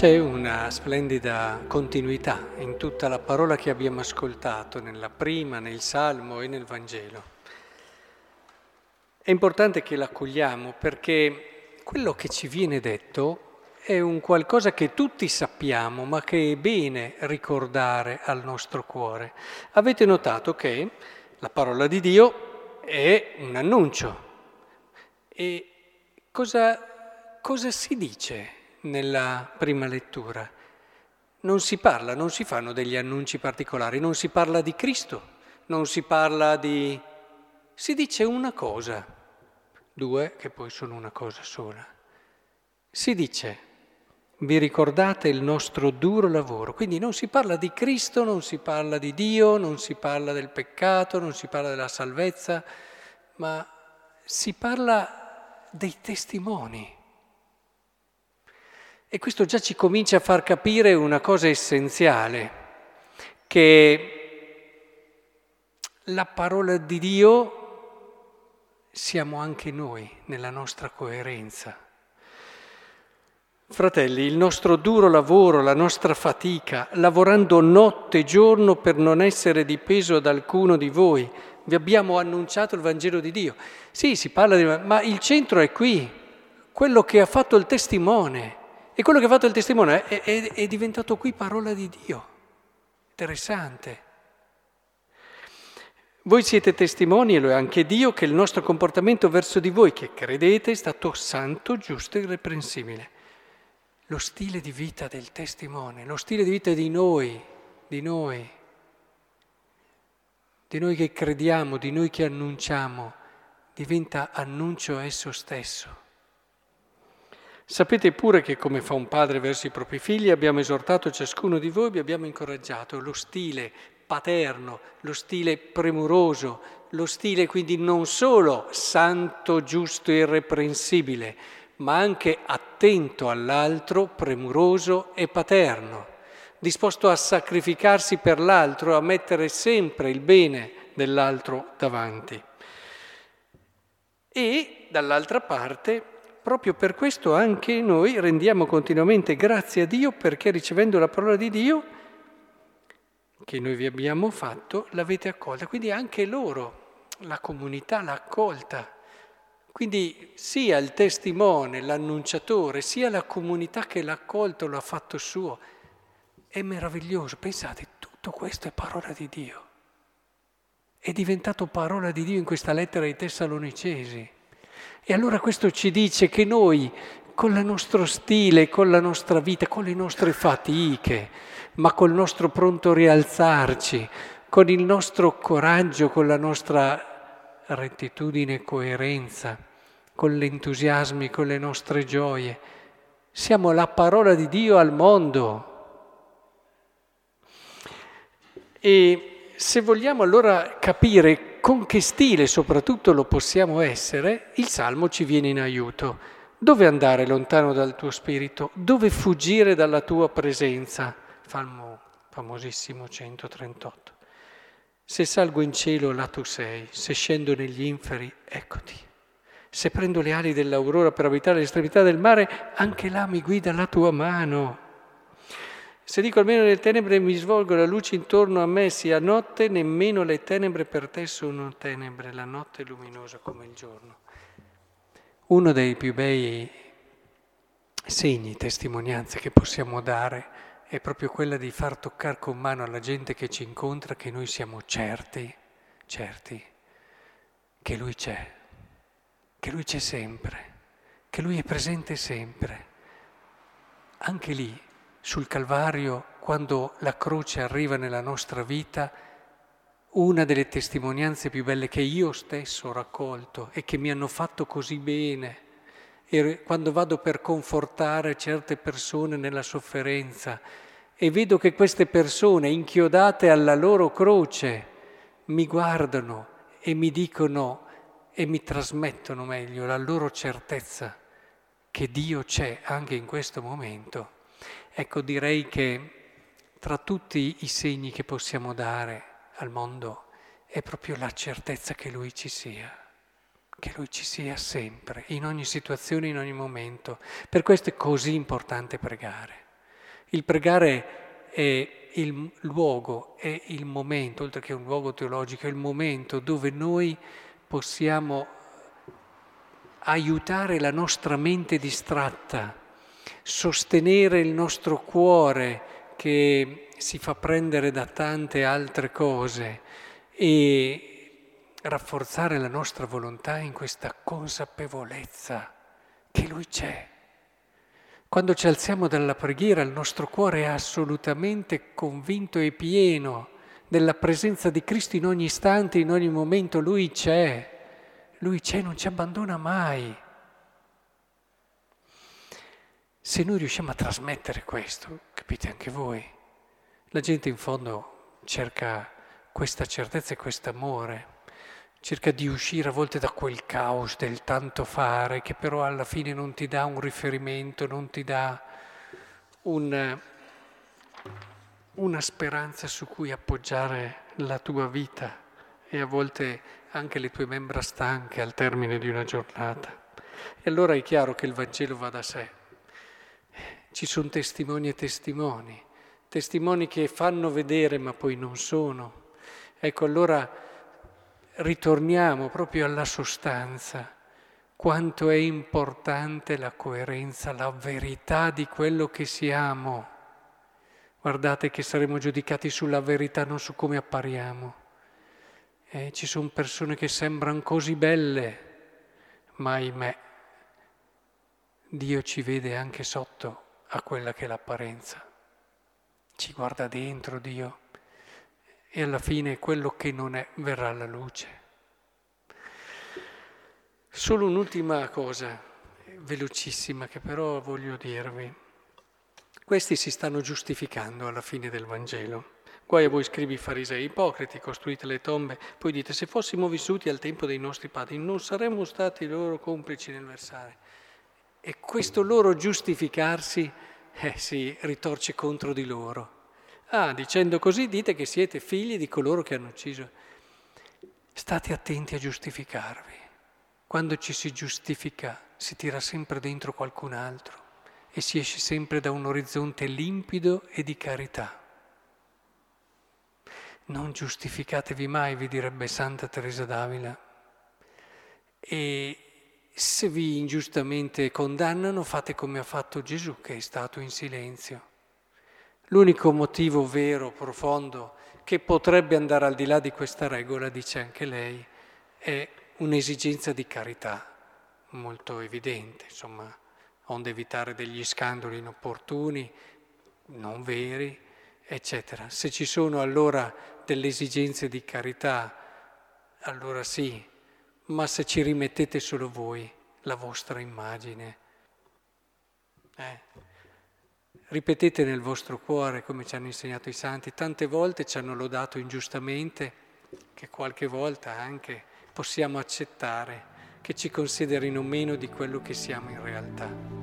C'è una splendida continuità in tutta la parola che abbiamo ascoltato, nella prima, nel Salmo e nel Vangelo. È importante che l'accogliamo perché quello che ci viene detto è un qualcosa che tutti sappiamo, ma che è bene ricordare al nostro cuore. Avete notato che la parola di Dio è un annuncio. E cosa, cosa si dice nella prima lettura. Non si parla, non si fanno degli annunci particolari, non si parla di Cristo, non si parla di... si dice una cosa, due che poi sono una cosa sola. Si dice, vi ricordate il nostro duro lavoro, quindi non si parla di Cristo, non si parla di Dio, non si parla del peccato, non si parla della salvezza, ma si parla dei testimoni e questo già ci comincia a far capire una cosa essenziale, che la parola di Dio siamo anche noi nella nostra coerenza. Fratelli, il nostro duro lavoro, la nostra fatica, lavorando notte e giorno per non essere di peso ad alcuno di voi, vi abbiamo annunciato il Vangelo di Dio. Sì, si parla di... ma il centro è qui, quello che ha fatto il testimone. E quello che ha fatto il testimone è, è, è diventato qui parola di Dio. Interessante. Voi siete testimoni, e lo è anche Dio, che il nostro comportamento verso di voi che credete è stato santo, giusto e irreprensibile. Lo stile di vita del testimone, lo stile di vita di noi, di noi, di noi che crediamo, di noi che annunciamo, diventa annuncio esso stesso. Sapete pure che come fa un padre verso i propri figli abbiamo esortato ciascuno di voi, vi abbiamo incoraggiato lo stile paterno, lo stile premuroso, lo stile quindi non solo santo, giusto e irreprensibile, ma anche attento all'altro, premuroso e paterno, disposto a sacrificarsi per l'altro, a mettere sempre il bene dell'altro davanti. E dall'altra parte proprio per questo anche noi rendiamo continuamente grazie a Dio perché ricevendo la parola di Dio che noi vi abbiamo fatto, l'avete accolta. Quindi anche loro, la comunità l'ha accolta. Quindi sia il testimone, l'annunciatore, sia la comunità che l'ha accolto, l'ha fatto suo. È meraviglioso. Pensate, tutto questo è parola di Dio. È diventato parola di Dio in questa lettera ai Tessalonicesi. E allora questo ci dice che noi, con il nostro stile, con la nostra vita, con le nostre fatiche, ma col nostro pronto rialzarci, con il nostro coraggio, con la nostra rettitudine e coerenza, con l'entusiasmo, con le nostre gioie, siamo la parola di Dio al mondo. E se vogliamo allora capire con che stile soprattutto lo possiamo essere, il Salmo ci viene in aiuto. Dove andare lontano dal tuo spirito? Dove fuggire dalla tua presenza? Salmo famosissimo 138. Se salgo in cielo, là tu sei, se scendo negli inferi, eccoti. Se prendo le ali dell'aurora per abitare l'estremità del mare, anche là mi guida la tua mano. Se dico almeno le tenebre mi svolgo la luce intorno a me sia notte, nemmeno le tenebre per te sono tenebre, la notte è luminosa come il giorno. Uno dei più bei segni, testimonianze che possiamo dare è proprio quella di far toccare con mano alla gente che ci incontra che noi siamo certi, certi, che Lui c'è, che Lui c'è sempre, che Lui è presente sempre. Anche lì sul Calvario, quando la croce arriva nella nostra vita, una delle testimonianze più belle che io stesso ho raccolto e che mi hanno fatto così bene, e quando vado per confortare certe persone nella sofferenza e vedo che queste persone inchiodate alla loro croce mi guardano e mi dicono e mi trasmettono meglio la loro certezza che Dio c'è anche in questo momento. Ecco, direi che tra tutti i segni che possiamo dare al mondo è proprio la certezza che Lui ci sia, che Lui ci sia sempre, in ogni situazione, in ogni momento. Per questo è così importante pregare. Il pregare è il luogo, è il momento, oltre che un luogo teologico, è il momento dove noi possiamo aiutare la nostra mente distratta, sostenere il nostro cuore che si fa prendere da tante altre cose e rafforzare la nostra volontà in questa consapevolezza che Lui c'è quando ci alziamo dalla preghiera il nostro cuore è assolutamente convinto e pieno della presenza di Cristo in ogni istante, in ogni momento. Lui c'è, Lui c'è, non ci abbandona mai. Se noi riusciamo a trasmettere questo, capite anche voi, la gente in fondo cerca questa certezza e questo amore cerca di uscire a volte da quel caos del tanto fare che però alla fine non ti dà un riferimento, non ti dà un, una speranza su cui appoggiare la tua vita e a volte anche le tue membra stanche al termine di una giornata. E allora è chiaro che il Vangelo va da sé. Ci sono testimoni e testimoni, testimoni che fanno vedere ma poi non sono. Ecco, allora ritorniamo proprio alla sostanza, quanto è importante la coerenza, la verità di quello che siamo. Guardate che saremo giudicati sulla verità, non su come appariamo. Eh, ci sono persone che sembrano così belle, ma ahimè, Dio ci vede anche sotto a quella che è l'apparenza. Ci guarda dentro Dio e alla fine quello che non è verrà alla luce. Solo un'ultima cosa, velocissima, che però voglio dirvi. Questi si stanno giustificando alla fine del Vangelo. Guai a voi scrivi farisei ipocriti, costruite le tombe, poi dite se fossimo vissuti al tempo dei nostri padri non saremmo stati loro complici nel versare. E questo loro giustificarsi eh, si ritorce contro di loro. Ah, dicendo così dite che siete figli di coloro che hanno ucciso. State attenti a giustificarvi. Quando ci si giustifica si tira sempre dentro qualcun altro e si esce sempre da un orizzonte limpido e di carità. Non giustificatevi mai, vi direbbe Santa Teresa d'Avila. E se vi ingiustamente condannano, fate come ha fatto Gesù, che è stato in silenzio. L'unico motivo vero, profondo, che potrebbe andare al di là di questa regola, dice anche lei, è un'esigenza di carità molto evidente, insomma, onde evitare degli scandali inopportuni, non veri, eccetera. Se ci sono allora delle esigenze di carità, allora sì, ma se ci rimettete solo voi, la vostra immagine. Eh. Ripetete nel vostro cuore, come ci hanno insegnato i santi, tante volte ci hanno lodato ingiustamente, che qualche volta anche possiamo accettare che ci considerino meno di quello che siamo in realtà.